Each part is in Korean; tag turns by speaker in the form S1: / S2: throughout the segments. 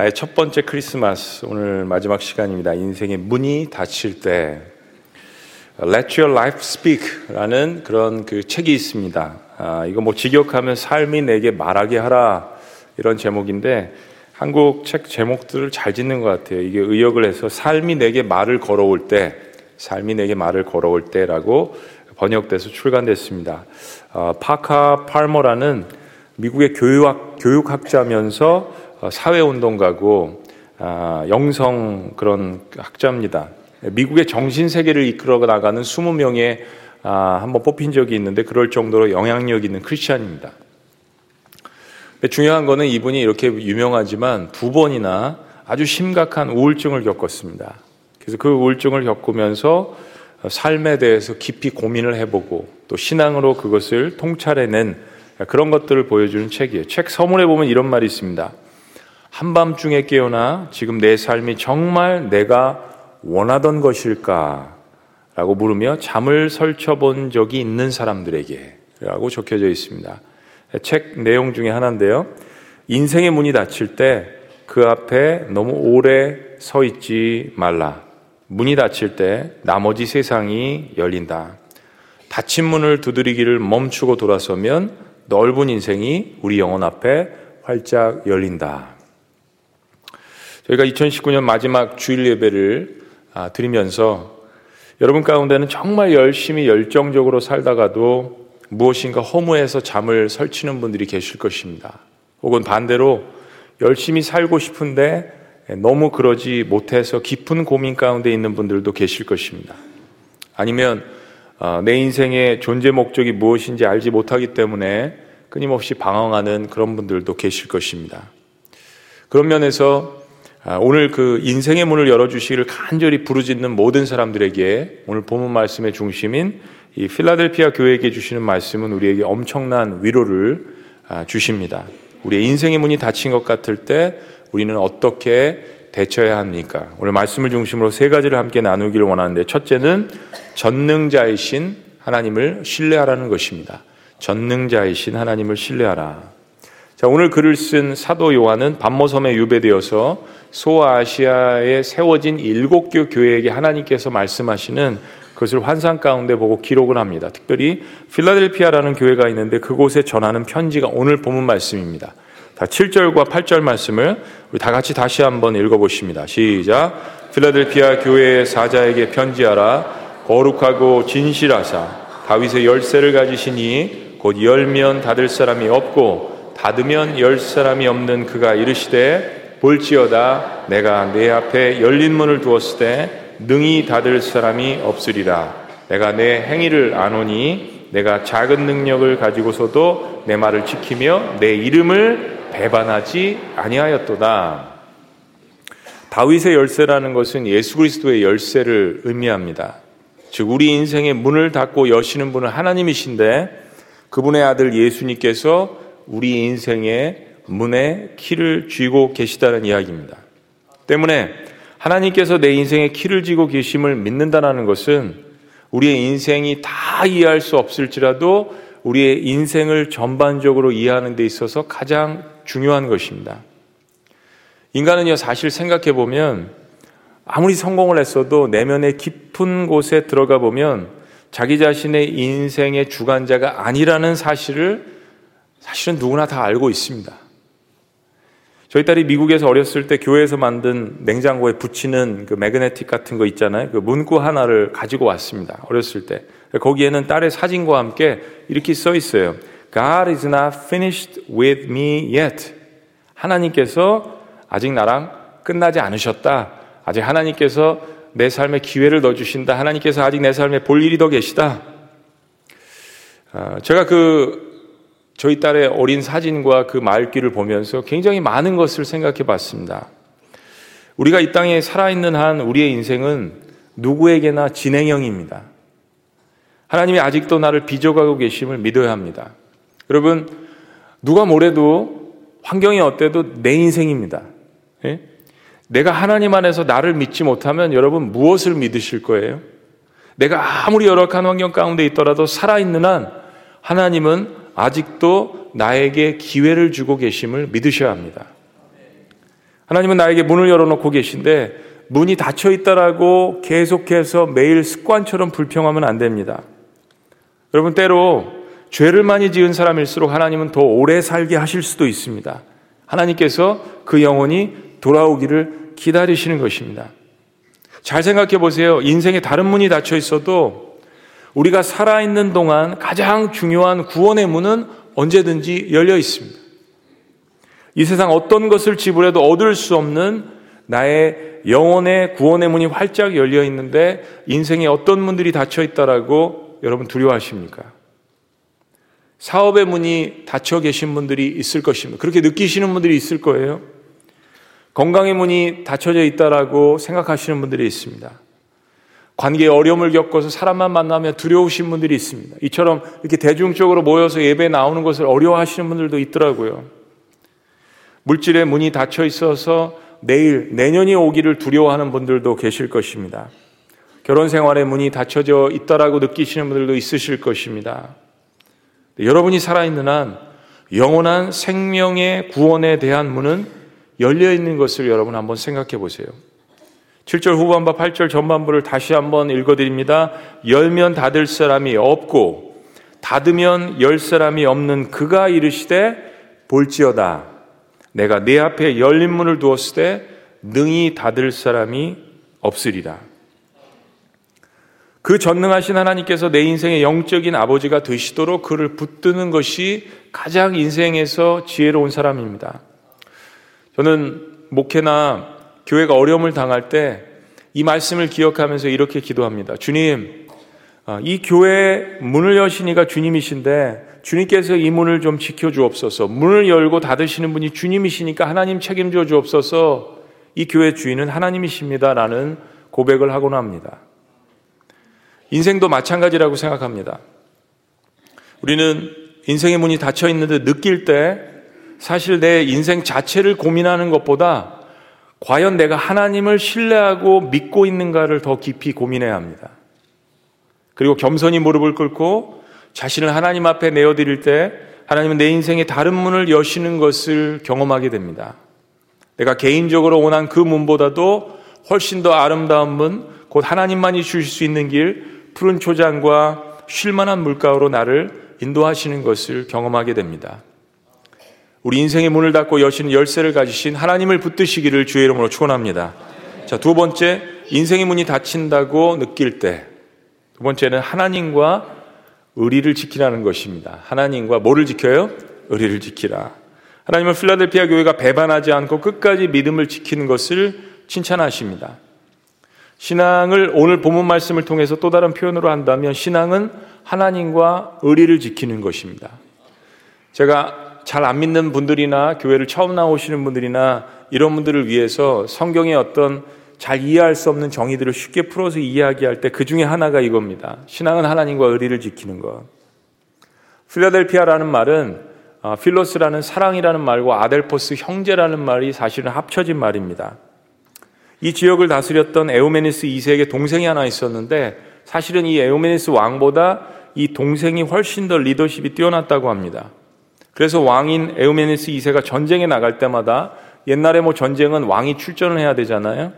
S1: 나의 첫 번째 크리스마스 오늘 마지막 시간입니다. 인생의 문이 닫힐 때 Let Your Life Speak라는 그런 그 책이 있습니다. 아, 이거 뭐 직역하면 삶이 내게 말하게 하라 이런 제목인데 한국 책 제목들을 잘 짓는 것 같아요. 이게 의역을 해서 삶이 내게 말을 걸어올 때, 삶이 내게 말을 걸어올 때라고 번역돼서 출간됐습니다. 어, 파카 팔머라는 미국의 교육학, 교육학자면서 어, 사회운동가고 아, 영성 그런 학자입니다. 미국의 정신 세계를 이끌어 나가는 20명의 아, 한번 뽑힌 적이 있는데 그럴 정도로 영향력 있는 크리스천입니다. 중요한 거는 이분이 이렇게 유명하지만 두 번이나 아주 심각한 우울증을 겪었습니다. 그래서 그 우울증을 겪으면서 삶에 대해서 깊이 고민을 해보고 또 신앙으로 그것을 통찰해낸 그런 것들을 보여주는 책이에요. 책 서문에 보면 이런 말이 있습니다. 한밤중에 깨어나 지금 내 삶이 정말 내가 원하던 것일까? 라고 물으며 잠을 설쳐본 적이 있는 사람들에게 라고 적혀져 있습니다. 책 내용 중에 하나인데요. 인생의 문이 닫힐 때 그 앞에 너무 오래 서 있지 말라. 문이 닫힐 때 나머지 세상이 열린다. 닫힌 문을 두드리기를 멈추고 돌아서면 넓은 인생이 우리 영혼 앞에 활짝 열린다. 저희가 2019년 마지막 주일 예배를 아, 드리면서 여러분 가운데는 정말 열심히 열정적으로 살다가도 무엇인가 허무해서 잠을 설치는 분들이 계실 것입니다. 혹은 반대로 열심히 살고 싶은데 너무 그러지 못해서 깊은 고민 가운데 있는 분들도 계실 것입니다. 아니면 아, 내 인생의 존재 목적이 무엇인지 알지 못하기 때문에 끊임없이 방황하는 그런 분들도 계실 것입니다. 그런 면에서 아, 오늘 그 인생의 문을 열어주시기를 간절히 부르짖는 모든 사람들에게 오늘 본문 말씀의 중심인 이 필라델피아 교회에게 주시는 말씀은 우리에게 엄청난 위로를 아, 주십니다. 우리의 인생의 문이 닫힌 것 같을 때 우리는 어떻게 대처해야 합니까? 오늘 말씀을 중심으로 세 가지를 함께 나누기를 원하는데 첫째는 전능자이신 하나님을 신뢰하라는 것입니다. 전능자이신 하나님을 신뢰하라. 자, 오늘 글을 쓴 사도 요한은 반모섬에 유배되어서 소아시아에 세워진 일곱 교 교회에게 하나님께서 말씀하시는 그것을 환상 가운데 보고 기록을 합니다. 특별히 필라델피아라는 교회가 있는데 그곳에 전하는 편지가 오늘 본문 말씀입니다. 다 7절과 8절 말씀을 우리 다 같이 다시 한번 읽어보십니다. 시작. 필라델피아 교회의 사자에게 편지하라. 거룩하고 진실하사 다윗의 열쇠를 가지시니 곧 열면 닫을 사람이 없고 닫으면 열 사람이 없는 그가 이르시되 볼지어다 내가 내 앞에 열린 문을 두었을 때 능히 닫을 사람이 없으리라 내가 내 행위를 아노니 내가 작은 능력을 가지고서도 내 말을 지키며 내 이름을 배반하지 아니하였도다. 다윗의 열쇠라는 것은 예수 그리스도의 열쇠를 의미합니다. 즉 우리 인생의 문을 닫고 여시는 분은 하나님이신데 그분의 아들 예수님께서 우리 인생의 문에 키를 쥐고 계시다는 이야기입니다. 때문에 하나님께서 내 인생에 키를 쥐고 계심을 믿는다는 것은 우리의 인생이 다 이해할 수 없을지라도 우리의 인생을 전반적으로 이해하는 데 있어서 가장 중요한 것입니다. 인간은요, 사실 생각해 보면 아무리 성공을 했어도 내면의 깊은 곳에 들어가 보면 자기 자신의 인생의 주관자가 아니라는 사실을 사실은 누구나 다 알고 있습니다. 저희 딸이 미국에서 어렸을 때 교회에서 만든 냉장고에 붙이는 그 매그네틱 같은 거 있잖아요. 그 문구 하나를 가지고 왔습니다. 어렸을 때. 거기에는 딸의 사진과 함께 이렇게 써 있어요. God is not finished with me yet. 하나님께서 아직 나랑 끝나지 않으셨다. 아직 하나님께서 내 삶에 기회를 넣어주신다. 하나님께서 아직 내 삶에 볼 일이 더 계시다. 아, 제가 그 저희 딸의 어린 사진과 그 말귀를 보면서 굉장히 많은 것을 생각해 봤습니다. 우리가 이 땅에 살아있는 한 우리의 인생은 누구에게나 진행형입니다. 하나님이 아직도 나를 빚어가고 계심을 믿어야 합니다. 여러분, 누가 뭐래도 환경이 어때도 내 인생입니다. 예? 내가 하나님 안에서 나를 믿지 못하면 여러분 무엇을 믿으실 거예요? 내가 아무리 열악한 환경 가운데 있더라도 살아있는 한 하나님은 아직도 나에게 기회를 주고 계심을 믿으셔야 합니다. 하나님은 나에게 문을 열어놓고 계신데 문이 닫혀 있다라고 계속해서 매일 습관처럼 불평하면 안 됩니다. 여러분 때로 죄를 많이 지은 사람일수록 하나님은 더 오래 살게 하실 수도 있습니다. 하나님께서 그 영혼이 돌아오기를 기다리시는 것입니다. 잘 생각해 보세요. 인생에 다른 문이 닫혀 있어도 우리가 살아있는 동안 가장 중요한 구원의 문은 언제든지 열려 있습니다. 이 세상 어떤 것을 지불해도 얻을 수 없는 나의 영혼의 구원의 문이 활짝 열려 있는데 인생에 어떤 문들이 닫혀 있다라고 여러분 두려워하십니까? 사업의 문이 닫혀 계신 분들이 있을 것입니다. 그렇게 느끼시는 분들이 있을 거예요. 건강의 문이 닫혀져 있다라고 생각하시는 분들이 있습니다. 관계에 어려움을 겪어서 사람만 만나면 두려우신 분들이 있습니다. 이처럼 이렇게 대중적으로 모여서 예배 나오는 것을 어려워하시는 분들도 있더라고요. 물질의 문이 닫혀 있어서 내일, 내년이 오기를 두려워하는 분들도 계실 것입니다. 결혼 생활의 문이 닫혀져 있다라고 느끼시는 분들도 있으실 것입니다. 여러분이 살아있는 한 영원한 생명의 구원에 대한 문은 열려 있는 것을 여러분 한번 생각해 보세요. 7절 후반부, 8절 전반부를 다시 한번 읽어드립니다. 열면 닫을 사람이 없고, 닫으면 열 사람이 없는 그가 이르시되, 볼지어다. 내가 내 앞에 열린 문을 두었을 때, 능히 닫을 사람이 없으리라. 그 전능하신 하나님께서 내 인생의 영적인 아버지가 되시도록 그를 붙드는 것이 가장 인생에서 지혜로운 사람입니다. 저는 목회나 교회가 어려움을 당할 때 이 말씀을 기억하면서 이렇게 기도합니다. 주님, 아, 이 교회 문을 여시니가 주님이신데 주님께서 이 문을 좀 지켜주옵소서. 문을 열고 닫으시는 분이 주님이시니까 하나님 책임져 주옵소서. 이 교회 주인은 하나님이십니다라는 고백을 하곤 합니다. 인생도 마찬가지라고 생각합니다. 우리는 인생의 문이 닫혀 있는데 느낄 때 사실 내 인생 자체를 고민하는 것보다 과연 내가 하나님을 신뢰하고 믿고 있는가를 더 깊이 고민해야 합니다. 그리고 겸손히 무릎을 꿇고 자신을 하나님 앞에 내어드릴 때 하나님은 내 인생의 다른 문을 여시는 것을 경험하게 됩니다. 내가 개인적으로 원한 그 문보다도 훨씬 더 아름다운 문, 곧 하나님만이 주실 수 있는 길, 푸른 초장과 쉴만한 물가로 나를 인도하시는 것을 경험하게 됩니다. 우리 인생의 문을 닫고 여시는 열쇠를 가지신 하나님을 붙드시기를 주의 이름으로 축원합니다. 자, 두 번째, 인생의 문이 닫힌다고 느낄 때. 두 번째는 하나님과 의리를 지키라는 것입니다. 하나님과 뭐를 지켜요? 의리를 지키라. 하나님은 필라델피아 교회가 배반하지 않고 끝까지 믿음을 지키는 것을 칭찬하십니다. 신앙을 오늘 본문 말씀을 통해서 또 다른 표현으로 한다면 신앙은 하나님과 의리를 지키는 것입니다. 제가 잘 안 믿는 분들이나 교회를 처음 나오시는 분들이나 이런 분들을 위해서 성경의 어떤 잘 이해할 수 없는 정의들을 쉽게 풀어서 이야기할 때 그 중에 하나가 이겁니다. 신앙은 하나님과 의리를 지키는 것. 필라델피아라는 말은 아, 필로스라는 사랑이라는 말과 아델포스 형제라는 말이 사실은 합쳐진 말입니다. 이 지역을 다스렸던 에우메니스 2세에게 동생이 하나 있었는데 사실은 이 에우메니스 왕보다 이 동생이 훨씬 더 리더십이 뛰어났다고 합니다. 그래서 왕인 에우메니스 2세가 전쟁에 나갈 때마다 옛날에 뭐 전쟁은 왕이 출전을 해야 되잖아요.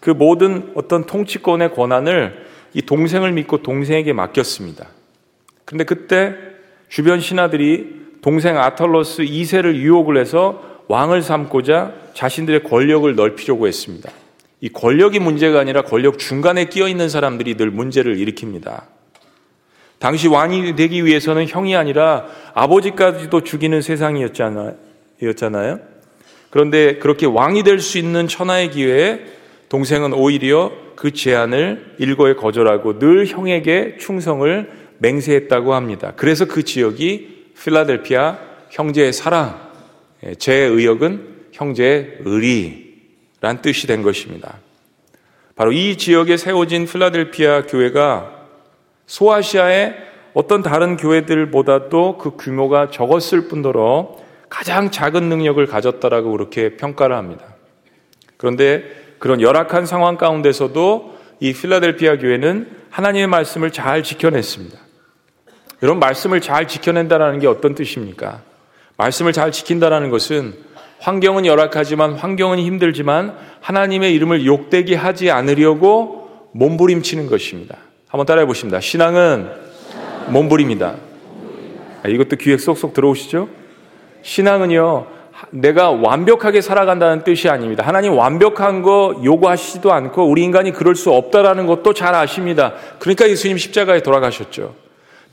S1: 그 모든 어떤 통치권의 권한을 이 동생을 믿고 동생에게 맡겼습니다. 그런데 그때 주변 신하들이 동생 아털로스 2세를 유혹을 해서 왕을 삼고자 자신들의 권력을 넓히려고 했습니다. 이 권력이 문제가 아니라 권력 중간에 끼어 있는 사람들이 늘 문제를 일으킵니다. 당시 왕이 되기 위해서는 형이 아니라 아버지까지도 죽이는 세상이었잖아요. 그런데 그렇게 왕이 될 수 있는 천하의 기회에 동생은 오히려 그 제안을 일거에 거절하고 늘 형에게 충성을 맹세했다고 합니다. 그래서 그 지역이 필라델피아 형제의 사랑, 제 의역은 형제의 의리, 란 뜻이 된 것입니다. 바로 이 지역에 세워진 필라델피아 교회가 소아시아의 어떤 다른 교회들보다도 그 규모가 적었을 뿐더러 가장 작은 능력을 가졌다라고 그렇게 평가를 합니다. 그런데 그런 열악한 상황 가운데서도 이 필라델피아 교회는 하나님의 말씀을 잘 지켜냈습니다. 이런 말씀을 잘 지켜낸다는 게 어떤 뜻입니까? 말씀을 잘 지킨다는 것은 환경은 열악하지만 환경은 힘들지만 하나님의 이름을 욕되게 하지 않으려고 몸부림치는 것입니다. 한번 따라해 보십니다. 신앙은 몸부림이다. 아, 이것도 귀에 쏙쏙 들어오시죠? 신앙은요, 내가 완벽하게 살아간다는 뜻이 아닙니다. 하나님 완벽한 거 요구하시지도 않고 우리 인간이 그럴 수 없다라는 것도 잘 아십니다. 그러니까 예수님 십자가에 돌아가셨죠.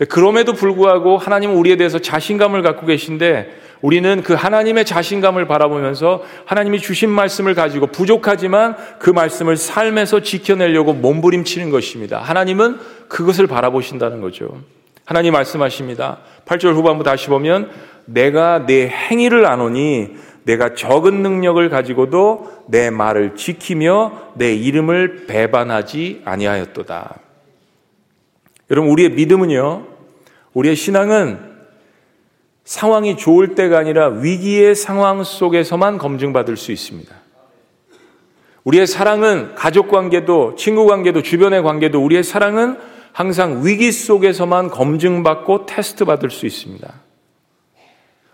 S1: 그럼에도 불구하고 하나님은 우리에 대해서 자신감을 갖고 계신데 우리는 그 하나님의 자신감을 바라보면서 하나님이 주신 말씀을 가지고 부족하지만 그 말씀을 삶에서 지켜내려고 몸부림치는 것입니다. 하나님은 그것을 바라보신다는 거죠. 하나님 말씀하십니다. 8절 후반부 다시 보면 내가 내 행위를 아노니 내가 적은 능력을 가지고도 내 말을 지키며 내 이름을 배반하지 아니하였도다. 여러분 우리의 믿음은요. 우리의 신앙은 상황이 좋을 때가 아니라 위기의 상황 속에서만 검증받을 수 있습니다. 우리의 사랑은 가족 관계도 친구 관계도 주변의 관계도 우리의 사랑은 항상 위기 속에서만 검증받고 테스트 받을 수 있습니다.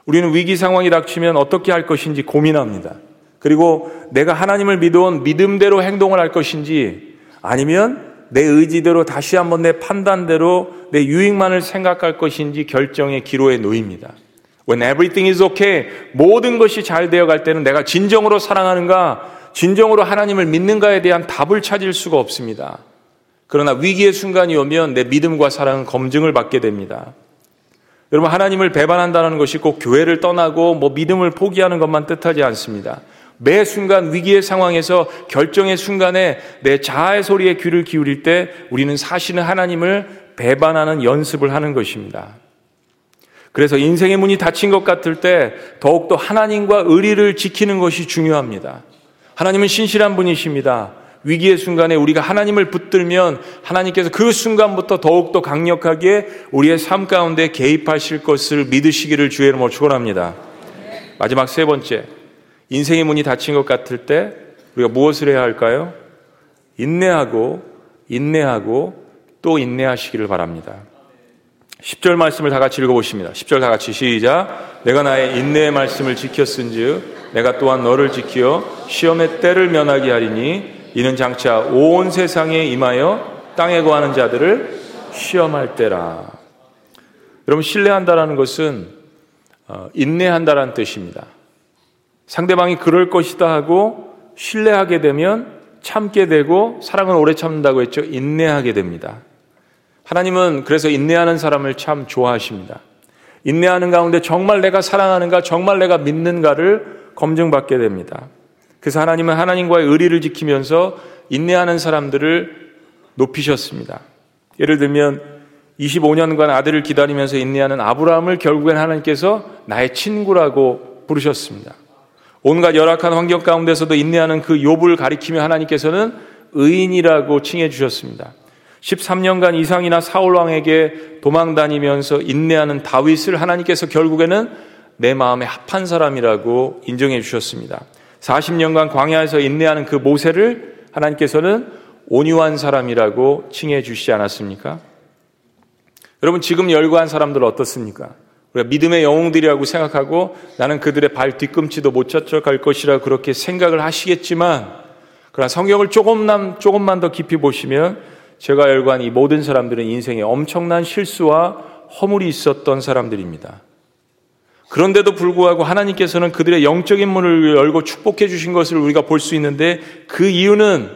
S1: 우리는 위기 상황이 닥치면 어떻게 할 것인지 고민합니다. 그리고 내가 하나님을 믿어온 믿음대로 행동을 할 것인지 아니면 내 의지대로 다시 한번 내 판단대로 내 유익만을 생각할 것인지 결정의 기로에 놓입니다. When everything is okay, 모든 것이 잘 되어 갈 때는 내가 진정으로 사랑하는가, 진정으로 하나님을 믿는가에 대한 답을 찾을 수가 없습니다. 그러나 위기의 순간이 오면 내 믿음과 사랑은 검증을 받게 됩니다. 여러분, 하나님을 배반한다는 것이 꼭 교회를 떠나고 뭐 믿음을 포기하는 것만 뜻하지 않습니다. 매 순간 위기의 상황에서 결정의 순간에 내 자아의 소리에 귀를 기울일 때 우리는 사실은 하나님을 배반하는 연습을 하는 것입니다. 그래서 인생의 문이 닫힌 것 같을 때 더욱더 하나님과 의리를 지키는 것이 중요합니다. 하나님은 신실한 분이십니다. 위기의 순간에 우리가 하나님을 붙들면 하나님께서 그 순간부터 더욱더 강력하게 우리의 삶 가운데 개입하실 것을 믿으시기를 주의 이름으로 축원합니다. 마지막 세 번째. 인생의 문이 닫힌 것 같을 때 우리가 무엇을 해야 할까요? 인내하고 인내하고 또 인내하시기를 바랍니다. 10절 말씀을 다 같이 읽어보십니다. 10절 다 같이 시작. 내가 나의 인내의 말씀을 지켰은즉 내가 또한 너를 지키어 시험의 때를 면하게 하리니 이는 장차 온 세상에 임하여 땅에 거하는 자들을 시험할 때라. 여러분 신뢰한다라는 것은 어, 인내한다라는 뜻입니다. 상대방이 그럴 것이다 하고 신뢰하게 되면 참게 되고 사랑은 오래 참는다고 했죠. 인내하게 됩니다. 하나님은 그래서 인내하는 사람을 참 좋아하십니다. 인내하는 가운데 정말 내가 사랑하는가, 정말 내가 믿는가를 검증받게 됩니다. 그래서 하나님은 하나님과의 의리를 지키면서 인내하는 사람들을 높이셨습니다. 예를 들면 25년간 아들을 기다리면서 인내하는 아브라함을 결국엔 하나님께서 나의 친구라고 부르셨습니다. 온갖 열악한 환경 가운데서도 인내하는 그 욥을 가리키며 하나님께서는 의인이라고 칭해 주셨습니다. 13년간 이상이나 사울 왕에게 도망 다니면서 인내하는 다윗을 하나님께서 결국에는 내 마음에 합한 사람이라고 인정해 주셨습니다. 40년간 광야에서 인내하는 그 모세를 하나님께서는 온유한 사람이라고 칭해 주시지 않았습니까? 여러분 지금 열거한 사람들 어떻습니까? 우리가 믿음의 영웅들이라고 생각하고 나는 그들의 발 뒤꿈치도 못 젖혀갈 것이라 그렇게 생각을 하시겠지만 그러나 성경을 조금만, 조금만 더 깊이 보시면 제가 열관 이 모든 사람들은 인생에 엄청난 실수와 허물이 있었던 사람들입니다. 그런데도 불구하고 하나님께서는 그들의 영적인 문을 열고 축복해 주신 것을 우리가 볼 수 있는데 그 이유는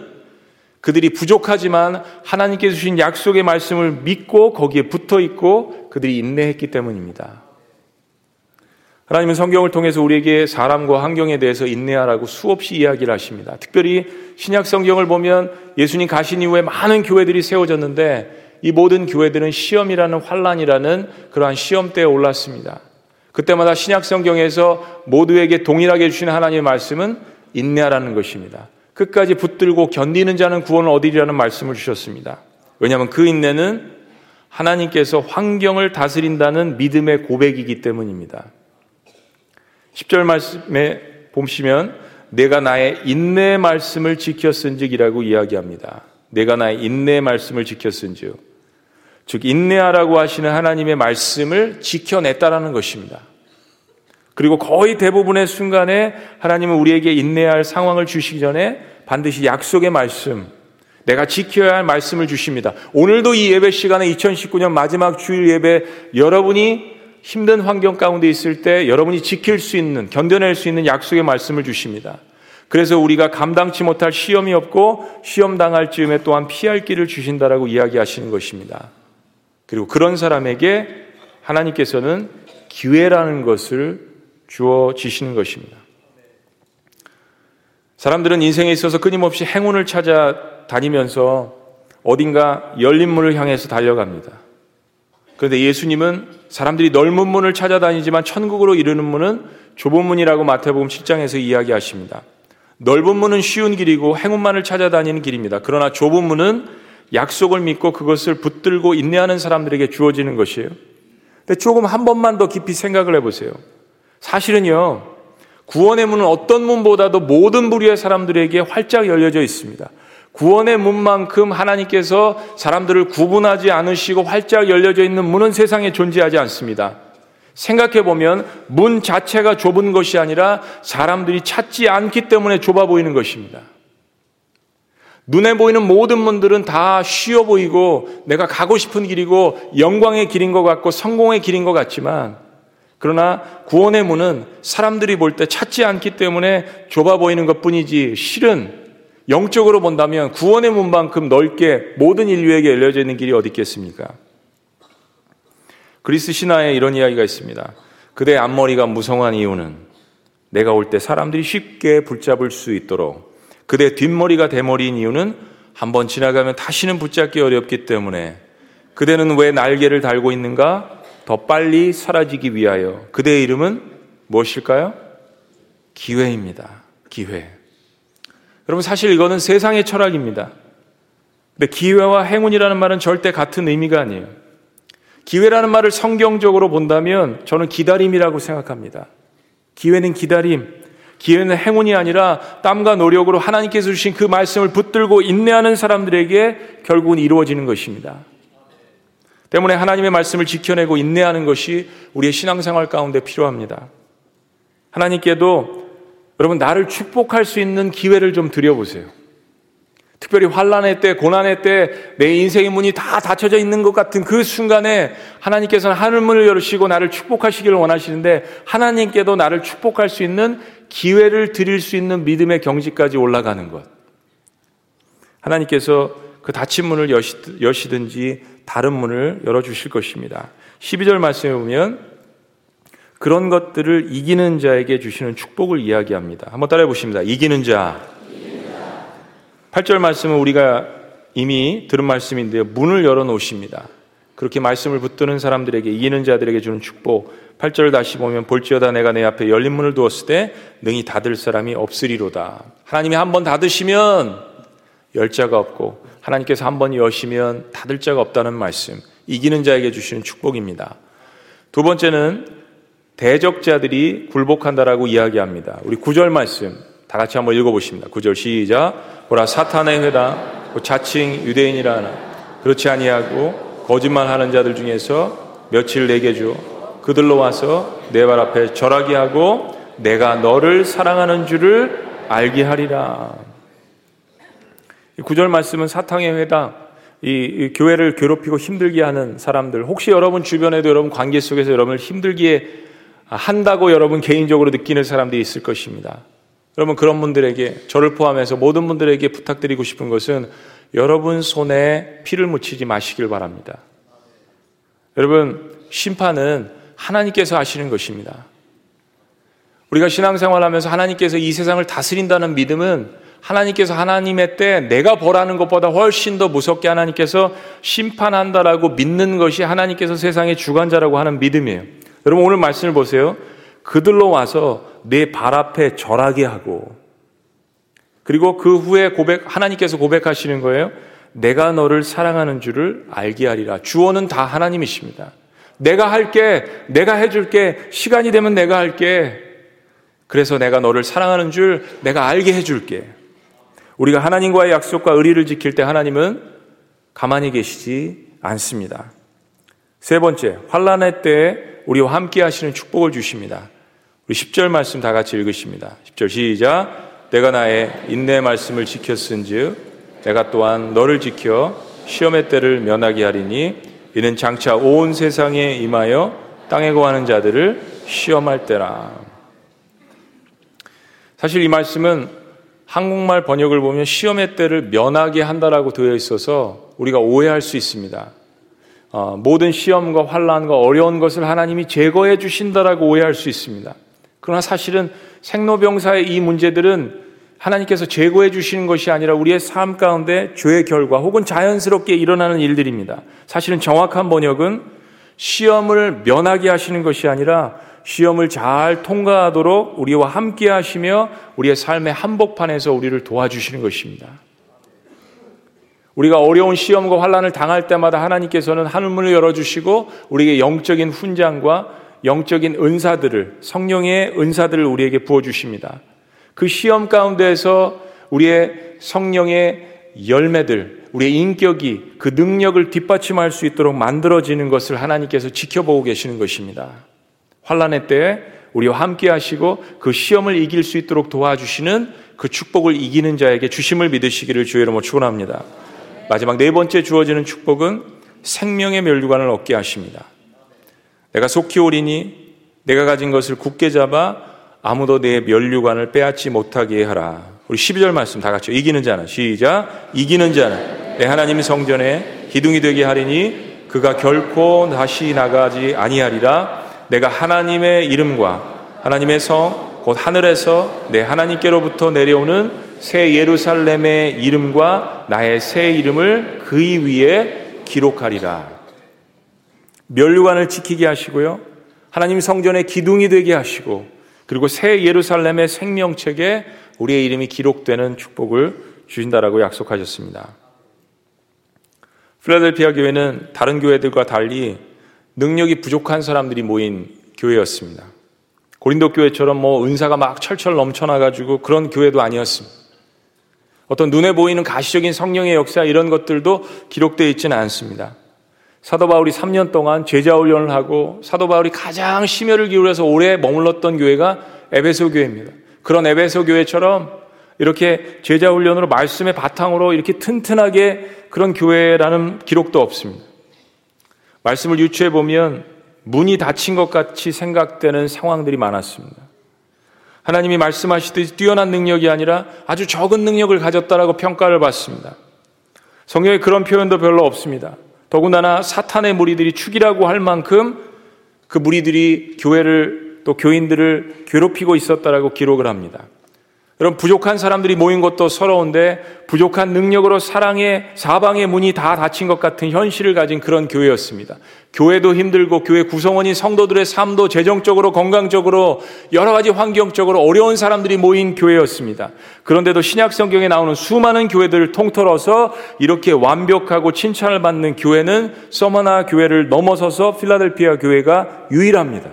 S1: 그들이 부족하지만 하나님께서 주신 약속의 말씀을 믿고 거기에 붙어 있고 그들이 인내했기 때문입니다. 하나님은 성경을 통해서 우리에게 사람과 환경에 대해서 인내하라고 수없이 이야기를 하십니다. 특별히 신약 성경을 보면 예수님 가신 이후에 많은 교회들이 세워졌는데 이 모든 교회들은 시험이라는 환란이라는 그러한 시험대에 올랐습니다. 그때마다 신약 성경에서 모두에게 동일하게 주시는 하나님의 말씀은 인내하라는 것입니다. 끝까지 붙들고 견디는 자는 구원을 얻으리라는 말씀을 주셨습니다. 왜냐하면 그 인내는 하나님께서 환경을 다스린다는 믿음의 고백이기 때문입니다. 10절 말씀에 보시면 내가 나의 인내 말씀을 지켰은즉이라고 이야기합니다. 내가 나의 인내 말씀을 지켰은즉 즉 인내하라고 하시는 하나님의 말씀을 지켜냈다라는 것입니다. 그리고 거의 대부분의 순간에 하나님은 우리에게 인내할 상황을 주시기 전에 반드시 약속의 말씀, 내가 지켜야 할 말씀을 주십니다. 오늘도 이 예배 시간에 2019년 마지막 주일 예배 여러분이 힘든 환경 가운데 있을 때 여러분이 지킬 수 있는, 견뎌낼 수 있는 약속의 말씀을 주십니다. 그래서 우리가 감당치 못할 시험이 없고 시험 당할 즈음에 또한 피할 길을 주신다라고 이야기하시는 것입니다. 그리고 그런 사람에게 하나님께서는 기회라는 것을 주어 지시는 것입니다. 사람들은 인생에 있어서 끊임없이 행운을 찾아 다니면서 어딘가 열린 문을 향해서 달려갑니다. 그런데 예수님은 사람들이 넓은 문을 찾아다니지만 천국으로 이르는 문은 좁은 문이라고 마태복음 7장에서 이야기하십니다. 넓은 문은 쉬운 길이고 행운만을 찾아다니는 길입니다. 그러나 좁은 문은 약속을 믿고 그것을 붙들고 인내하는 사람들에게 주어지는 것이에요. 근데 조금 한 번만 더 깊이 생각을 해보세요. 사실은요, 구원의 문은 어떤 문보다도 모든 부류의 사람들에게 활짝 열려져 있습니다. 구원의 문만큼 하나님께서 사람들을 구분하지 않으시고 활짝 열려져 있는 문은 세상에 존재하지 않습니다. 생각해 보면 문 자체가 좁은 것이 아니라 사람들이 찾지 않기 때문에 좁아 보이는 것입니다. 눈에 보이는 모든 문들은 다 쉬워 보이고 내가 가고 싶은 길이고 영광의 길인 것 같고 성공의 길인 것 같지만 그러나 구원의 문은 사람들이 볼 때 찾지 않기 때문에 좁아 보이는 것 뿐이지 실은 영적으로 본다면 구원의 문만큼 넓게 모든 인류에게 열려져 있는 길이 어디 있겠습니까? 그리스 신화에 이런 이야기가 있습니다. 그대 앞머리가 무성한 이유는 내가 올 때 사람들이 쉽게 붙잡을 수 있도록 그대 뒷머리가 대머리인 이유는 한번 지나가면 다시는 붙잡기 어렵기 때문에 그대는 왜 날개를 달고 있는가? 더 빨리 사라지기 위하여 그대의 이름은 무엇일까요? 기회입니다. 기회. 여러분 사실 이거는 세상의 철학입니다. 근데 기회와 행운이라는 말은 절대 같은 의미가 아니에요. 기회라는 말을 성경적으로 본다면 저는 기다림이라고 생각합니다. 기회는 기다림, 기회는 행운이 아니라 땀과 노력으로 하나님께서 주신 그 말씀을 붙들고 인내하는 사람들에게 결국은 이루어지는 것입니다. 때문에 하나님의 말씀을 지켜내고 인내하는 것이 우리의 신앙생활 가운데 필요합니다. 하나님께도 여러분 나를 축복할 수 있는 기회를 좀 드려보세요. 특별히 환란의 때, 고난의 때 내 인생의 문이 다 닫혀져 있는 것 같은 그 순간에 하나님께서는 하늘문을 열으시고 나를 축복하시기를 원하시는데 하나님께도 나를 축복할 수 있는 기회를 드릴 수 있는 믿음의 경지까지 올라가는 것. 하나님께서 그 닫힌 문을 여시든지 다른 문을 열어주실 것입니다. 12절 말씀에 보면 그런 것들을 이기는 자에게 주시는 축복을 이야기합니다. 한번 따라해 보십니다. 이기는 자. 8절 말씀은 우리가 이미 들은 말씀인데요. 문을 열어 놓으십니다. 그렇게 말씀을 붙드는 사람들에게 이기는 자들에게 주는 축복. 8절 다시 보면 볼지어다 내가 내 앞에 열린 문을 두었을 때 능히 닫을 사람이 없으리로다. 하나님이 한 번 닫으시면 열 자가 없고 하나님께서 한 번 여시면 닫을 자가 없다는 말씀. 이기는 자에게 주시는 축복입니다. 두 번째는 대적자들이 굴복한다라고 이야기합니다. 우리 구절 말씀 다 같이 한번 읽어보십니다. 구절 시작. 보라 사탄의 회당 자칭 유대인이라 나 그렇지 아니하고 거짓말하는 자들 중에서 며칠 내게 줘 그들로 와서 내 발 앞에 절하게 하고 내가 너를 사랑하는 줄을 알게 하리라. 이 구절 말씀은 사탕의 회당 이, 이, 교회를 괴롭히고 힘들게 하는 사람들 혹시 여러분 주변에도 여러분 관계 속에서 여러분을 힘들게 한다고 여러분 개인적으로 느끼는 사람들이 있을 것입니다. 여러분 그런 분들에게 저를 포함해서 모든 분들에게 부탁드리고 싶은 것은 여러분 손에 피를 묻히지 마시길 바랍니다. 여러분 심판은 하나님께서 하시는 것입니다. 우리가 신앙생활하면서 하나님께서 이 세상을 다스린다는 믿음은 하나님께서 하나님의 때 내가 벌하는 것보다 훨씬 더 무섭게 하나님께서 심판한다라고 믿는 것이 하나님께서 세상의 주관자라고 하는 믿음이에요. 여러분 오늘 말씀을 보세요. 그들로 와서 내 발 앞에 절하게 하고 그리고 그 후에 고백 하나님께서 고백하시는 거예요. 내가 너를 사랑하는 줄을 알게 하리라. 주어는 다 하나님이십니다. 내가 할게, 내가 해줄게, 시간이 되면 내가 할게. 그래서 내가 너를 사랑하는 줄 내가 알게 해줄게. 우리가 하나님과의 약속과 의리를 지킬 때 하나님은 가만히 계시지 않습니다. 세 번째, 환란의 때에 우리와 함께 하시는 축복을 주십니다. 우리 10절 말씀 다 같이 읽으십니다. 10절 시작. 내가 나의 인내 말씀을 지켰은즉 내가 또한 너를 지켜 시험의 때를 면하게 하리니 이는 장차 온 세상에 임하여 땅에 거하는 자들을 시험할 때라. 사실 이 말씀은 한국말 번역을 보면 시험의 때를 면하게 한다라고 되어 있어서 우리가 오해할 수 있습니다. 어, 모든 시험과 환란과 어려운 것을 하나님이 제거해 주신다라고 오해할 수 있습니다. 그러나 사실은 생로병사의 이 문제들은 하나님께서 제거해 주시는 것이 아니라 우리의 삶 가운데 죄의 결과 혹은 자연스럽게 일어나는 일들입니다. 사실은 정확한 번역은 시험을 면하게 하시는 것이 아니라 시험을 잘 통과하도록 우리와 함께 하시며 우리의 삶의 한복판에서 우리를 도와주시는 것입니다. 우리가 어려운 시험과 환란을 당할 때마다 하나님께서는 하늘문을 열어주시고 우리에게 영적인 훈장과 영적인 은사들을 성령의 은사들을 우리에게 부어주십니다. 그 시험 가운데에서 우리의 성령의 열매들, 우리의 인격이 그 능력을 뒷받침할 수 있도록 만들어지는 것을 하나님께서 지켜보고 계시는 것입니다. 환란의 때에 우리와 함께 하시고 그 시험을 이길 수 있도록 도와주시는 그 축복을 이기는 자에게 주심을 믿으시기를 주의 이름으로 축원합니다. 마지막 네 번째 주어지는 축복은 생명의 멸류관을 얻게 하십니다. 내가 속히 오리니 내가 가진 것을 굳게 잡아 아무도 내 멸류관을 빼앗지 못하게 하라. 우리 12절 말씀 다 같이 이기는 자는 시작 이기는 자는 내 하나님 성전에 기둥이 되게 하리니 그가 결코 다시 나가지 아니하리라 내가 하나님의 이름과 하나님의 성 곧 하늘에서 내 하나님께로부터 내려오는 새 예루살렘의 이름과 나의 새 이름을 그의 위에 기록하리라. 멸류관을 지키게 하시고요. 하나님 성전의 기둥이 되게 하시고 그리고 새 예루살렘의 생명책에 우리의 이름이 기록되는 축복을 주신다라고 약속하셨습니다. 필라델피아 교회는 다른 교회들과 달리 능력이 부족한 사람들이 모인 교회였습니다. 고린도 교회처럼 뭐 은사가 막 철철 넘쳐나가지고 그런 교회도 아니었습니다. 어떤 눈에 보이는 가시적인 성령의 역사 이런 것들도 기록되어 있지는 않습니다. 사도 바울이 3년 동안 제자 훈련을 하고 사도 바울이 가장 심혈을 기울여서 오래 머물렀던 교회가 에베소 교회입니다. 그런 에베소 교회처럼 이렇게 제자 훈련으로 말씀의 바탕으로 이렇게 튼튼하게 그런 교회라는 기록도 없습니다. 말씀을 유추해 보면 문이 닫힌 것 같이 생각되는 상황들이 많았습니다. 하나님이 말씀하시듯이 뛰어난 능력이 아니라 아주 적은 능력을 가졌다라고 평가를 받습니다. 성경에 그런 표현도 별로 없습니다. 더군다나 사탄의 무리들이 축이라고 할 만큼 그 무리들이 교회를 또 교인들을 괴롭히고 있었다라고 기록을 합니다. 여러분 부족한 사람들이 모인 것도 서러운데 부족한 능력으로 사랑의 사방의 문이 다 닫힌 것 같은 현실을 가진 그런 교회였습니다. 교회도 힘들고 교회 구성원인 성도들의 삶도 재정적으로 건강적으로 여러 가지 환경적으로 어려운 사람들이 모인 교회였습니다. 그런데도 신약 성경에 나오는 수많은 교회들을 통틀어서 이렇게 완벽하고 칭찬을 받는 교회는 서머나 교회를 넘어서서 필라델피아 교회가 유일합니다.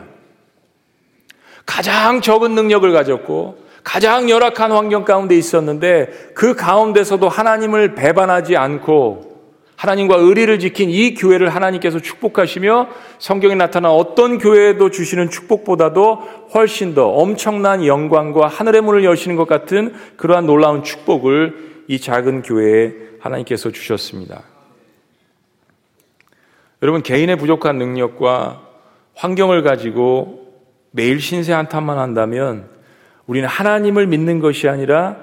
S1: 가장 적은 능력을 가졌고 가장 열악한 환경 가운데 있었는데 그 가운데서도 하나님을 배반하지 않고 하나님과 의리를 지킨 이 교회를 하나님께서 축복하시며 성경에 나타난 어떤 교회에도 주시는 축복보다도 훨씬 더 엄청난 영광과 하늘의 문을 여시는 것 같은 그러한 놀라운 축복을 이 작은 교회에 하나님께서 주셨습니다. 여러분, 개인의 부족한 능력과 환경을 가지고 매일 신세 한탄만 한다면 우리는 하나님을 믿는 것이 아니라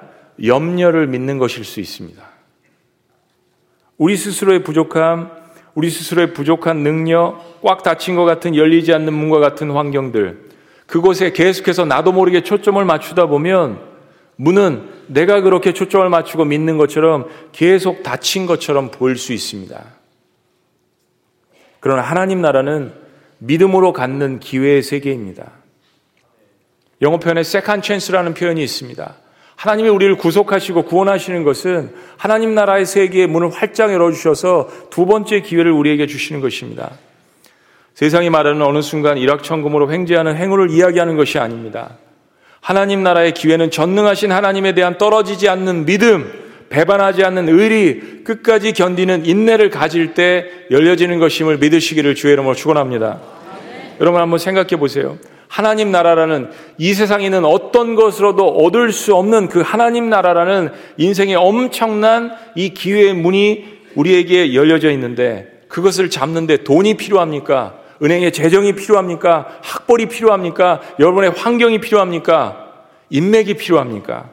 S1: 염려를 믿는 것일 수 있습니다. 우리 스스로의 부족함, 우리 스스로의 부족한 능력, 꽉 닫힌 것 같은 열리지 않는 문과 같은 환경들, 그곳에 계속해서 나도 모르게 초점을 맞추다 보면 문은 내가 그렇게 초점을 맞추고 믿는 것처럼 계속 닫힌 것처럼 보일 수 있습니다. 그러나 하나님 나라는 믿음으로 갖는 기회의 세계입니다. 영어 표현에 second chance라는 표현이 있습니다. 하나님이 우리를 구속하시고 구원하시는 것은 하나님 나라의 세계의 문을 활짝 열어주셔서 두 번째 기회를 우리에게 주시는 것입니다. 세상이 말하는 어느 순간 일확천금으로 횡재하는 행운을 이야기하는 것이 아닙니다. 하나님 나라의 기회는 전능하신 하나님에 대한 떨어지지 않는 믿음, 배반하지 않는 의리, 끝까지 견디는 인내를 가질 때 열려지는 것임을 믿으시기를 주의 이름으로 축원합니다. 여러분 한번 생각해 보세요. 하나님 나라라는 이 세상에 있는 어떤 것으로도 얻을 수 없는 그 하나님 나라라는 인생의 엄청난 이 기회의 문이 우리에게 열려져 있는데 그것을 잡는데 돈이 필요합니까? 은행에 재정이 필요합니까? 학벌이 필요합니까? 여러분의 환경이 필요합니까? 인맥이 필요합니까?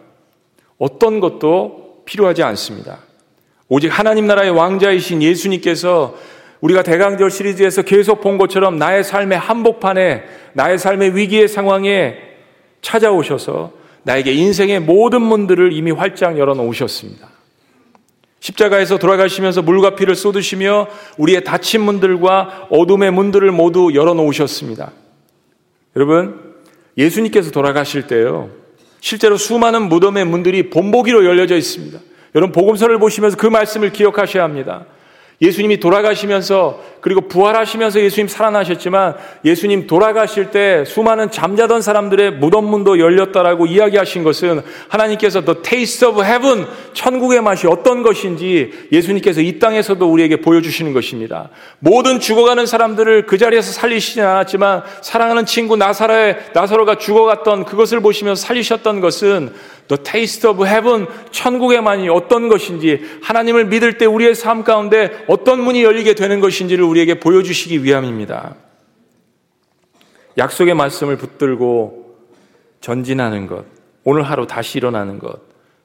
S1: 어떤 것도 필요하지 않습니다. 오직 하나님 나라의 왕자이신 예수님께서 우리가 대강절 시리즈에서 계속 본 것처럼 나의 삶의 한복판에 나의 삶의 위기의 상황에 찾아오셔서 나에게 인생의 모든 문들을 이미 활짝 열어 놓으셨습니다. 십자가에서 돌아가시면서 물과 피를 쏟으시며 우리의 닫힌 문들과 어둠의 문들을 모두 열어 놓으셨습니다. 여러분, 예수님께서 돌아가실 때요. 실제로 수많은 무덤의 문들이 본보기로 열려져 있습니다. 여러분 복음서를 보시면서 그 말씀을 기억하셔야 합니다. 예수님이 돌아가시면서 그리고 부활하시면서 예수님 살아나셨지만 예수님 돌아가실 때 수많은 잠자던 사람들의 무덤문도 열렸다라고 이야기하신 것은 하나님께서 The Taste of Heaven 천국의 맛이 어떤 것인지 예수님께서 이 땅에서도 우리에게 보여주시는 것입니다. 모든 죽어가는 사람들을 그 자리에서 살리시진 않았지만 사랑하는 친구 나사로의 나사로가 죽어갔던 그것을 보시면서 살리셨던 것은 The taste of heaven, 천국의 만이 어떤 것인지, 하나님을 믿을 때 우리의 삶 가운데 어떤 문이 열리게 되는 것인지를 우리에게 보여주시기 위함입니다. 약속의 말씀을 붙들고 전진하는 것, 오늘 하루 다시 일어나는 것,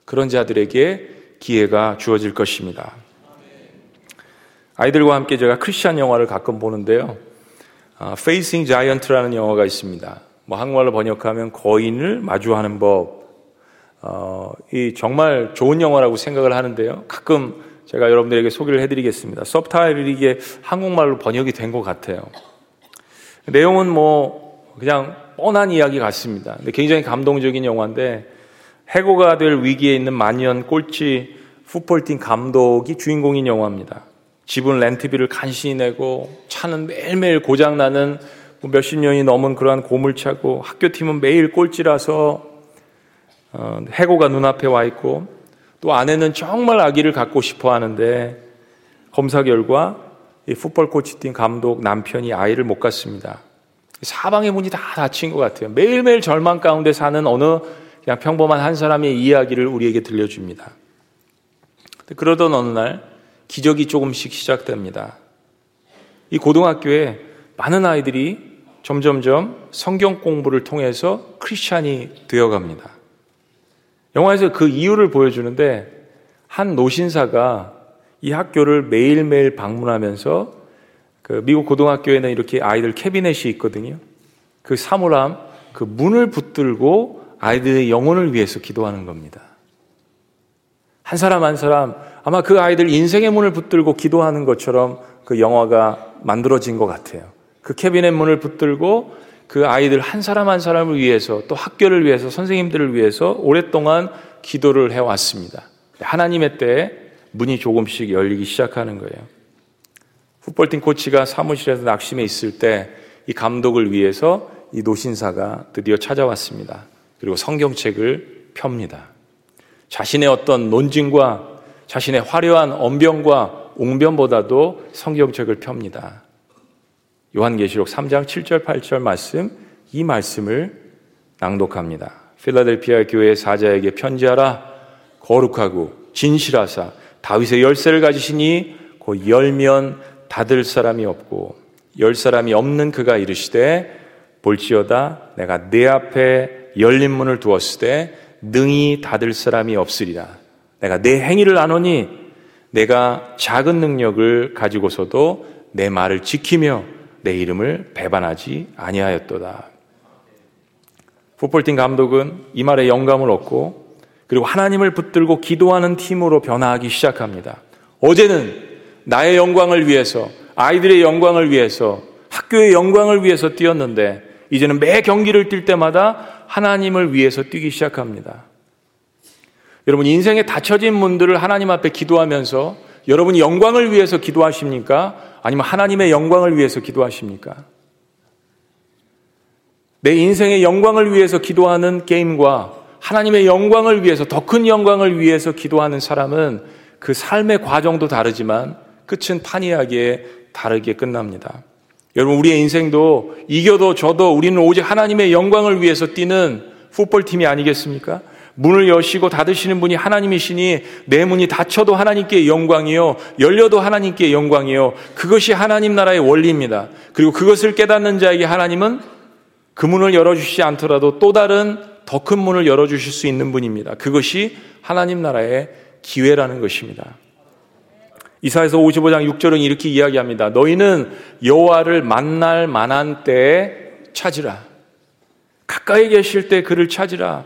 S1: 그런 자들에게 기회가 주어질 것입니다. 아이들과 함께 제가 크리스천 영화를 가끔 보는데요. 아, Facing Giant라는 영화가 있습니다. 뭐 한국말로 번역하면 거인을 마주하는 법, 어, 이 정말 좋은 영화라고 생각을 하는데요. 가끔 제가 여러분들에게 소개를 해드리겠습니다. 서브타이틀이 이게 한국말로 번역이 된 것 같아요. 내용은 뭐 그냥 뻔한 이야기 같습니다. 근데 굉장히 감동적인 영화인데 해고가 될 위기에 있는 만년 꼴찌 풋볼팀 감독이 주인공인 영화입니다. 집은 렌트비를 간신히 내고 차는 매일매일 고장나는 뭐 몇십 년이 넘은 그러한 고물차고 학교팀은 매일 꼴찌라서 어, 해고가 눈앞에 와 있고 또 아내는 정말 아기를 갖고 싶어 하는데 검사 결과 이 풋볼 코치팀 감독 남편이 아이를 못 갖습니다. 사방의 문이 다 닫힌 것 같아요. 매일매일 절망 가운데 사는 어느 그냥 평범한 한 사람의 이야기를 우리에게 들려줍니다. 그러던 어느 날 기적이 조금씩 시작됩니다. 이 고등학교에 많은 아이들이 점점점 성경 공부를 통해서 크리스찬이 되어갑니다. 영화에서 그 이유를 보여주는데 한 노신사가 이 학교를 매일매일 방문하면서 그 미국 고등학교에는 이렇게 아이들 캐비넷이 있거든요. 그 사물함, 그 문을 붙들고 아이들의 영혼을 위해서 기도하는 겁니다. 한 사람 한 사람 아마 그 아이들 인생의 문을 붙들고 기도하는 것처럼 그 영화가 만들어진 것 같아요. 그 캐비넷 문을 붙들고 그 아이들 한 사람 한 사람을 위해서 또 학교를 위해서 선생님들을 위해서 오랫동안 기도를 해왔습니다. 하나님의 때에 문이 조금씩 열리기 시작하는 거예요. 풋볼팀 코치가 사무실에서 낙심해 있을 때 이 감독을 위해서 이 노신사가 드디어 찾아왔습니다. 그리고 성경책을 펴니다. 자신의 어떤 논증과 자신의 화려한 언변과 옹변보다도 성경책을 펴니다. 요한계시록 3장 7절 8절 말씀 이 말씀을 낭독합니다. 필라델피아 교회 사자에게 편지하라 거룩하고 진실하사 다윗의 열쇠를 가지시니 곧 열면 닫을 사람이 없고 열 사람이 없는 그가 이르시되 볼지어다 내가 내 앞에 열린 문을 두었으되 능히 닫을 사람이 없으리라 내가 내 행위를 아노니 내가 작은 능력을 가지고서도 내 말을 지키며 내 이름을 배반하지 아니하였도다. 풋볼팀 감독은 이 말에 영감을 얻고 그리고 하나님을 붙들고 기도하는 팀으로 변화하기 시작합니다. 어제는 나의 영광을 위해서 아이들의 영광을 위해서 학교의 영광을 위해서 뛰었는데 이제는 매 경기를 뛸 때마다 하나님을 위해서 뛰기 시작합니다. 여러분 인생에 닫혀진 문들을 하나님 앞에 기도하면서 여러분이 영광을 위해서 기도하십니까? 아니면 하나님의 영광을 위해서 기도하십니까? 내 인생의 영광을 위해서 기도하는 게임과 하나님의 영광을 위해서 더 큰 영광을 위해서 기도하는 사람은 그 삶의 과정도 다르지만 끝은 판이하게 다르게 끝납니다. 여러분, 우리의 인생도 이겨도 저도 우리는 오직 하나님의 영광을 위해서 뛰는 풋볼팀이 아니겠습니까? 문을 여시고 닫으시는 분이 하나님이시니 내 문이 닫혀도 하나님께 영광이요. 열려도 하나님께 영광이요. 그것이 하나님 나라의 원리입니다. 그리고 그것을 깨닫는 자에게 하나님은 그 문을 열어주시지 않더라도 또 다른 더 큰 문을 열어주실 수 있는 분입니다. 그것이 하나님 나라의 기회라는 것입니다. 이사에서 55장 6절은 이렇게 이야기합니다. 너희는 여호와를 만날 만한 때에 찾으라. 가까이 계실 때 그를 찾으라.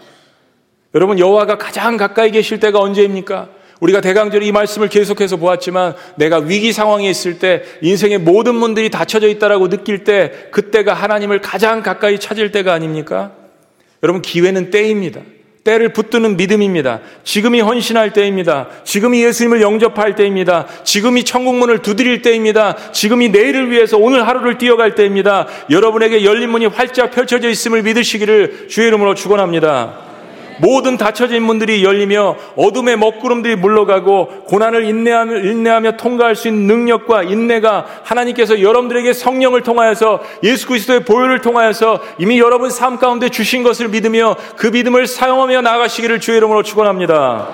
S1: 여러분 여호와가 가장 가까이 계실 때가 언제입니까? 우리가 대강절이 이 말씀을 계속해서 보았지만 내가 위기 상황에 있을 때 인생의 모든 문들이 닫혀져 있다라고 느낄 때 그때가 하나님을 가장 가까이 찾을 때가 아닙니까? 여러분 기회는 때입니다. 때를 붙드는 믿음입니다. 지금이 헌신할 때입니다. 지금이 예수님을 영접할 때입니다. 지금이 천국문을 두드릴 때입니다. 지금이 내일을 위해서 오늘 하루를 뛰어갈 때입니다. 여러분에게 열린 문이 활짝 펼쳐져 있음을 믿으시기를 주의 이름으로 축원합니다. 모든 닫혀진 문들이 열리며 어둠의 먹구름들이 물러가고 고난을 인내하며, 인내하며 통과할 수 있는 능력과 인내가 하나님께서 여러분들에게 성령을 통하여서 예수 그리스도의 보혈을 통하여서 이미 여러분 삶 가운데 주신 것을 믿으며 그 믿음을 사용하며 나가시기를 주의 이름으로 축원합니다.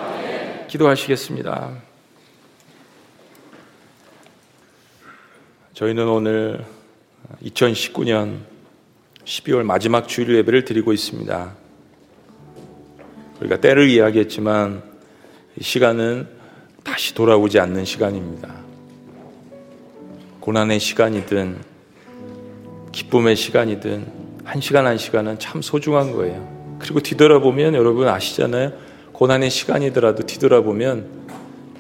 S1: 기도하시겠습니다. 저희는 오늘 2019년 12월 마지막 주일 예배를 드리고 있습니다. 우리가 때를 이야기했지만 시간은 다시 돌아오지 않는 시간입니다. 고난의 시간이든 기쁨의 시간이든 한 시간 한 시간은 참 소중한 거예요. 그리고 뒤돌아보면 여러분 아시잖아요. 고난의 시간이더라도 뒤돌아보면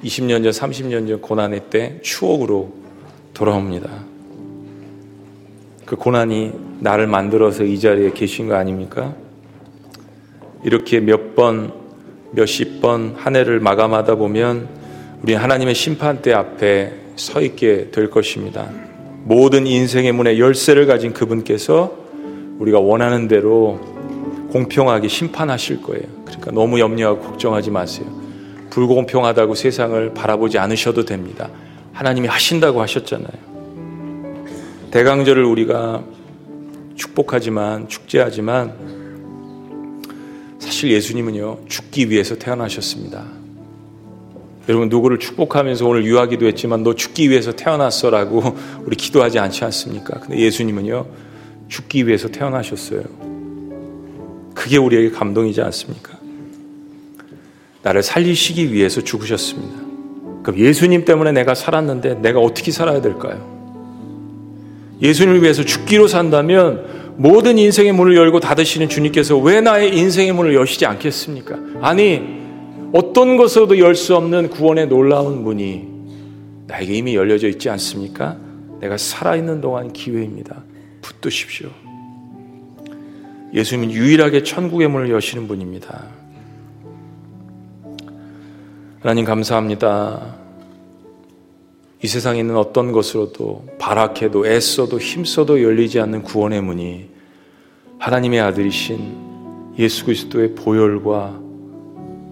S1: 20년 전, 30년 전 고난의 때 추억으로 돌아옵니다. 그 고난이 나를 만들어서 이 자리에 계신 거 아닙니까? 이렇게 몇 번, 몇십 번 한 해를 마감하다 보면 우리 하나님의 심판대 앞에 서 있게 될 것입니다. 모든 인생의 문에 열쇠를 가진 그분께서 우리가 원하는 대로 공평하게 심판하실 거예요. 그러니까 너무 염려하고 걱정하지 마세요. 불공평하다고 세상을 바라보지 않으셔도 됩니다. 하나님이 하신다고 하셨잖아요. 대강절을 우리가 축복하지만, 축제하지만, 사실 예수님은요, 죽기 위해서 태어나셨습니다. 여러분, 누구를 축복하면서 오늘 유하기도 했지만, 너 죽기 위해서 태어났어 라고 우리 기도하지 않지 않습니까? 근데 예수님은요, 죽기 위해서 태어나셨어요. 그게 우리에게 감동이지 않습니까? 나를 살리시기 위해서 죽으셨습니다. 그럼 예수님 때문에 내가 살았는데 내가 어떻게 살아야 될까요? 예수님을 위해서 죽기로 산다면 모든 인생의 문을 열고 닫으시는 주님께서 왜 나의 인생의 문을 여시지 않겠습니까? 아니, 어떤 것으로도 열 수 없는 구원의 놀라운 문이 나에게 이미 열려져 있지 않습니까? 내가 살아있는 동안 기회입니다. 붙드십시오. 예수님은 유일하게 천국의 문을 여시는 분입니다. 하나님 감사합니다. 이 세상에 있는 어떤 것으로도 바락해도 애써도 힘써도 열리지 않는 구원의 문이 하나님의 아들이신 예수 그리스도의 보혈과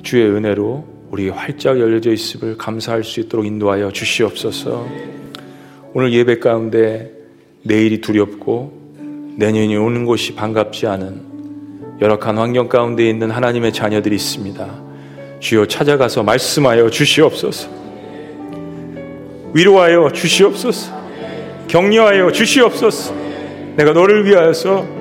S1: 주의 은혜로 우리 활짝 열려져 있음을 감사할 수 있도록 인도하여 주시옵소서. 오늘 예배 가운데 내일이 두렵고 내년이 오는 것이 반갑지 않은 열악한 환경 가운데 있는 하나님의 자녀들이 있습니다. 주여 찾아가서 말씀하여 주시옵소서. 위로하여 주시옵소서. 격려하여 주시옵소서. 내가 너를 위하여서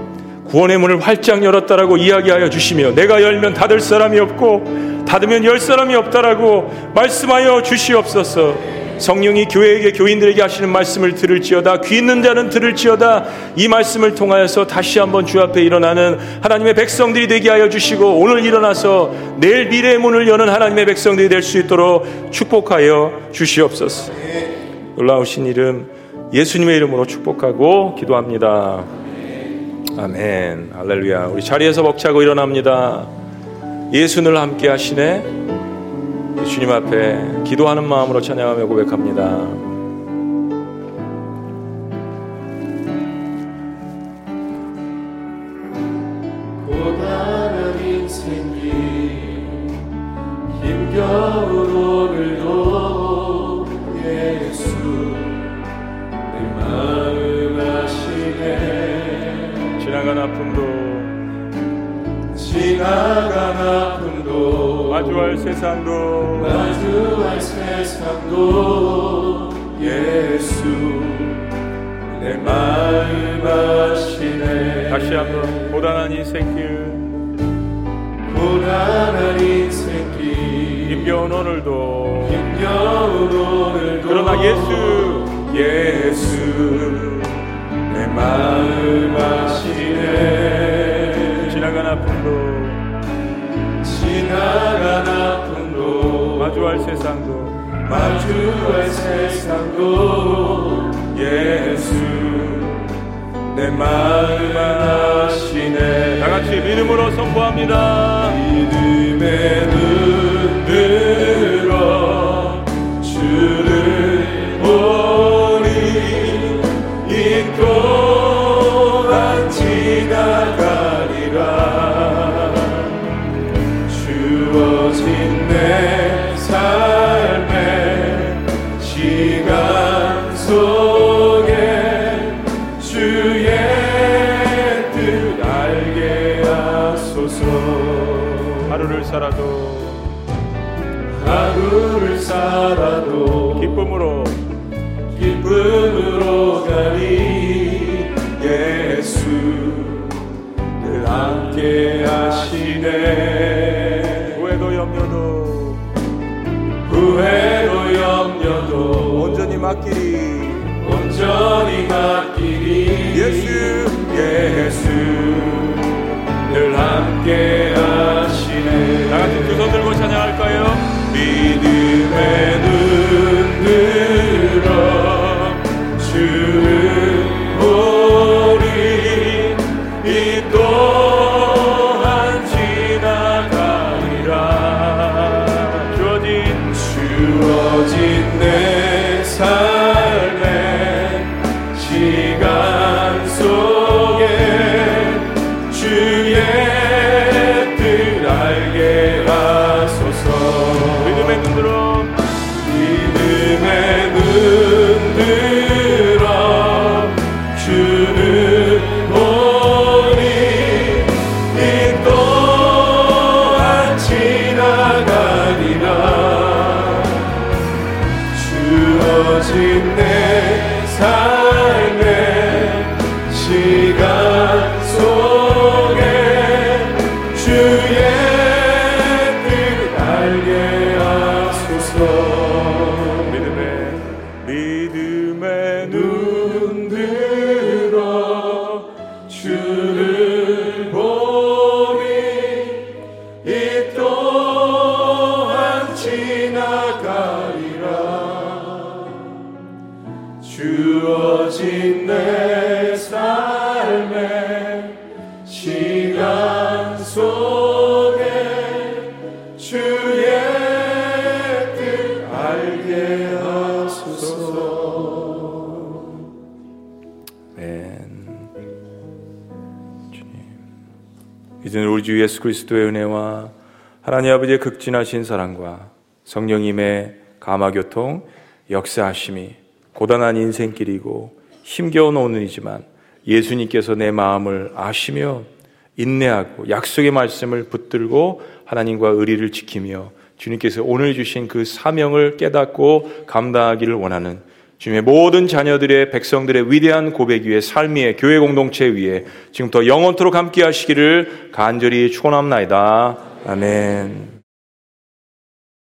S1: 구원의 문을 활짝 열었다라고 이야기하여 주시며 내가 열면 닫을 사람이 없고 닫으면 열 사람이 없다라고 말씀하여 주시옵소서. 성령이 교회에게 교인들에게 하시는 말씀을 들을지어다 귀 있는 자는 들을지어다 이 말씀을 통하여서 다시 한번 주 앞에 일어나는 하나님의 백성들이 되게 하여 주시고 오늘 일어나서 내일 미래의 문을 여는 하나님의 백성들이 될 수 있도록 축복하여 주시옵소서. 놀라우신 이름 예수님의 이름으로 축복하고 기도합니다. 아멘. 할렐루야. 우리 자리에서 벅차고 일어납니다. 예수를 함께 하시네. 주님 앞에 기도하는 마음으로 찬양하며 고백합니다.
S2: 예수 내 마음 아시네.
S1: 지나간 아픔도.
S2: 지나간 아픔도.
S1: 마주할 세상도.
S2: 마주할 세상도. 예수 내 마음 아시네.
S1: 다 같이 믿음으로 선포합니다.
S2: 믿음의 눈들 또한 지나가리라. 주어진 내 삶의 시간 속에 주의 뜻 알게 하소서.
S1: 하루를 살아도
S2: 하루를 살아도
S1: 기쁨으로
S2: 기쁨 함께 하시네.
S1: 후회도 염려도.
S2: 후회도 염려도
S1: 온전히 맡기리
S2: 온전히 맡기리
S1: 예수 예수 그리스도의 은혜와 하나님 아버지의 극진하신 사랑과 성령님의 감화교통, 역사하심이 고단한 인생길이고 힘겨운 오늘이지만 예수님께서 내 마음을 아시며 인내하고 약속의 말씀을 붙들고 하나님과 의리를 지키며 주님께서 오늘 주신 그 사명을 깨닫고 감당하기를 원하는 주님의 모든 자녀들의 백성들의 위대한 고백 위에 삶 위에 교회 공동체 위에 지금부터 영원토록 함께 하시기를 간절히 축원합나이다. 아멘.